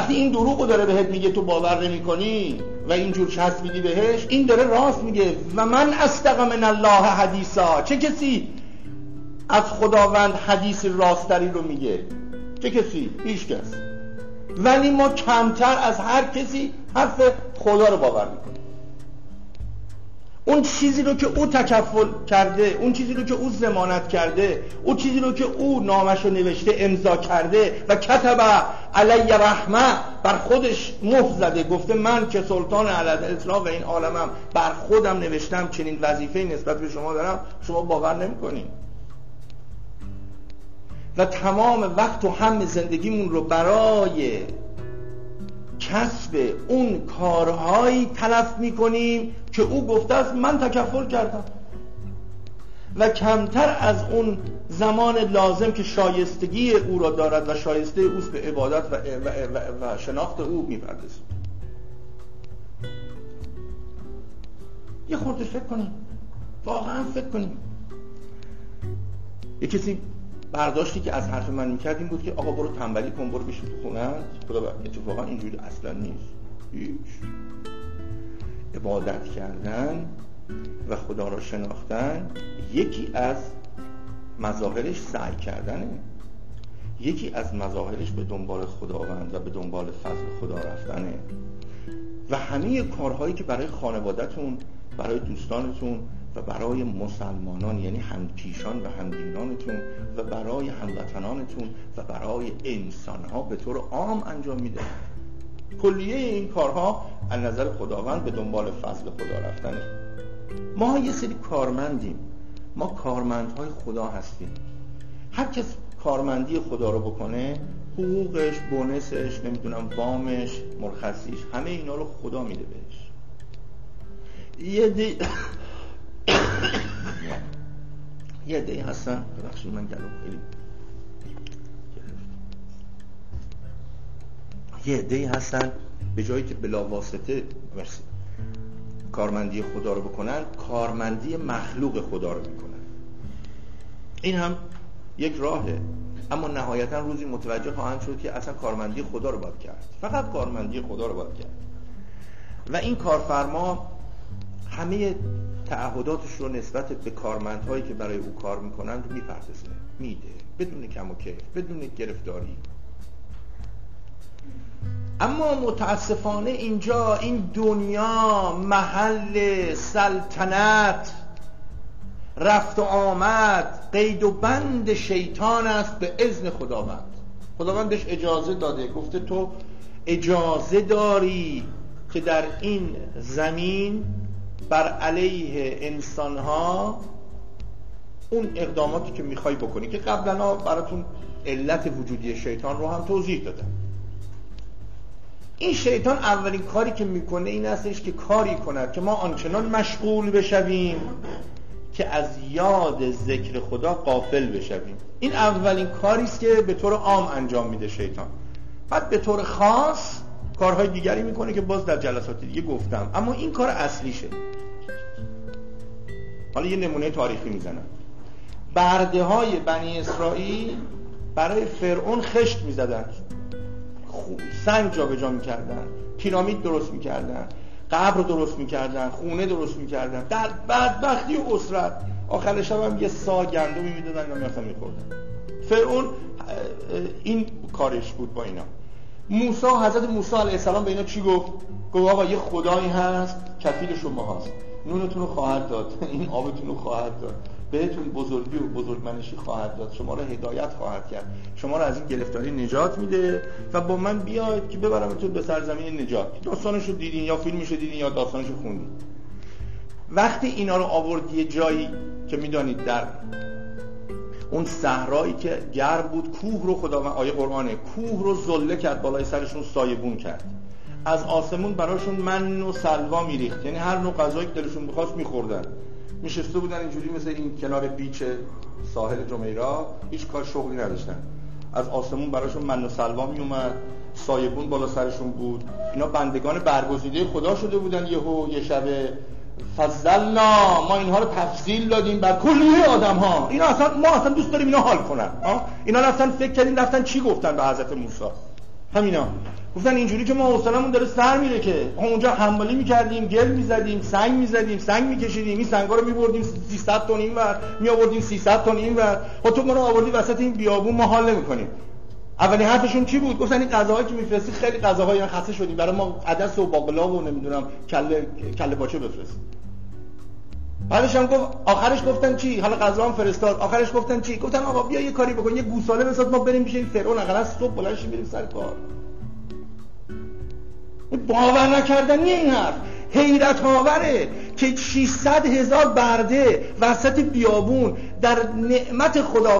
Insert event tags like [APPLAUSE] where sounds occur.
وقتی این دروغ داره بهت میگه تو باور نمی کنی و اینجور چسبیدی بهش این داره راست میگه. و من استق من الله حدیثا. چه کسی از خداوند حدیث راستری رو میگه؟ چه کسی؟ هیچ کس. ولی ما کمتر از هر کسی حرف خدا رو باور می‌کنیم. اون چیزی رو که او تکفل کرده اون چیزی رو که او زمانت کرده اون چیزی رو که او نامش رو نوشته امضا کرده و کتب علی رحمه بر خودش مهر زده. گفته من که سلطان علد اطلاق این عالمم بر خودم نوشتم چنین وظیفه نسبت به شما دارم شما باور نمی‌کنین. و تمام وقت و هم زندگیمون رو برای کسب اون کارهایی تلف می‌کنیم که او گفته است من تکفل کردم. و کمتر از اون زمان لازم که شایستگی او را دارد و شایسته اوست به عبادت و, و, و, و شناخت او می‌پردازیم. یه خورده فکر کنیم. واقعا فکر کنیم. یه کسی برداشتی که از حرف من می‌کرد این بود که آقا برو تنبلی کن برو بشین تو خونه. خدا اتفاقا اینجوری اصلا نیست. هیچ. عبادت کردن و خدا را شناختن یکی از مظاهرش سعی کردنه. یکی از مظاهرش به دنبال خداوند و به دنبال فضل خدا رفتنه. و همه کارهایی که برای خانوادهتون برای دوستانتون و برای مسلمانان یعنی همکیشان و همدینانتون و برای هموطنانتون و برای انسانها به طور عام انجام میده. کلیه این کارها از نظر خداوند به دنبال فضل خدا رفتنه. ما یه سری کارمندیم. ما کارمندهای خدا هستیم. هر کس کارمندی خدا رو بکنه حقوقش بونسش نمی‌دونم وامش مرخصیش همه اینا رو خدا میده بهش. یه دی... یه دی هستن. ببخشید من گلوم خیلی یه عده هستن. به جایی که بلا واسطه مرسی. کارمندی خدا رو بکنن کارمندی مخلوق خدا رو می‌کنن. این هم یک راهه. اما نهایتا روزی متوجه خواهند شد که اصلا کارمندی خدا رو باید کرد. فقط کارمندی خدا رو باید کرد. و این کارفرما همه تعهداتش رو نسبت به کارمندهایی که برای او کار می‌کنند می‌پردازه. میده. بدون کم و کیف بدون گرفتاری. اما متاسفانه اینجا این دنیا محل سلطنت رفت و آمد قید و بند شیطان است به اذن خداوند. خداوند بهش اجازه داده. گفته تو اجازه داری که در این زمین بر علیه انسانها اون اقداماتی که می‌خوای بکنی که قبلا براتون علت وجودی شیطان رو هم توضیح دادم. این شیطان اولین کاری که می‌کنه این هستش که کاری کند که ما آنچنان مشغول بشویم که از یاد ذکر خدا قافل بشویم. این اولین کاری است که به طور عام انجام میده شیطان. بعد به طور خاص کارهای دیگری می‌کنه که باز در جلسات دیگه گفتم. اما این کار اصلیشه. حالا یه نمونه تاریخی می‌زنم. برده های بنی اسرائیل برای فرعون خشت می‌زدن. سنگ جابجا می‌کردن. پیرامید درست می‌کردن. قبر درست می‌کردن. خونه درست می‌کردن. در بدبختی و اسرت. آخر شب هم یه سا گندمی می‌دادن می‌رفتن میخوردن. فرعون این کارش بود با اینا. موسی حضرت موسی علیه السلام به اینا چی گفت؟ گفت آقا یه خدایی هست کفیل شما هست نونتون رو خواهد داد. [LAUGHS] این آبتون رو خواهد داد. بهتون بزرگی و بزرگمنشی خواهد داد. شما را هدایت خواهد کرد. شما را از این گرفتاری نجات میده و با من بیاید که ببرمتون به سرزمین نجات. داستانش رو دیدین یا فیلمش رو دیدین یا داستانش رو خوندین. وقتی اینا رو آورد یه جایی که می‌دانید در اون صحرایی که گرم بود کوه رو خدا آیه قرآنه کوه رو زله کرد بالای سرشون سایبون کرد. از آسمون براشون من و سلوا میریخت. یعنی هر نوع غذایی که دلشون بخواست میخوردن. نشسته بودن اینجوری مثل این کنار بیچ ساحل جمیرا هیچ کار شغلی نداشتن. از آسمون براشون من و سلوا می اومد سایبون بالا سرشون بود. اینا بندگان برگزیده خدا شده بودن یهو یه شب فضلنا ما اینها رو تفضیل دادیم بر کلیه آدم ها اینا اصلا ما اصلا دوست داریم اینا حال کنن. اینا رفتن فکر کردیم رفتن چی گفتن به حضرت موسی؟ همینا. گفتن اینجوری که ما حوصلمون داره سر میره که اونجا حمالی می‌کردیم گل می‌زدیم سنگ می‌زدیم سنگ میکشیدیم. این سنگا رو میبردیم 300 تن اینور میآوردیم 300 تن اینور خب تو ما رو آوردی وسط این بیابون ما حال نمی‌کنیم. اولین حرفشون چی بود؟ گفتن این غذاهایی که میفرستی خیلی غذاهایی خسته شدیم. برای ما عدس و باقلا و نمی‌دونم کله کله باچه بفرست بعدش هم گفت آخرش گفتن چی؟ حالا غذا هم فرستاد. آخرش گفتن چی؟ گفتن آقا بیا یه کاری بکن یه گوساله بساز ما بریم پیش این فرعون. اقلا صبح بلند بریم سر کار. باور نکردنی این حرف. حیرت آوره که 600 هزار برده وسط بیابون در نعمت خدا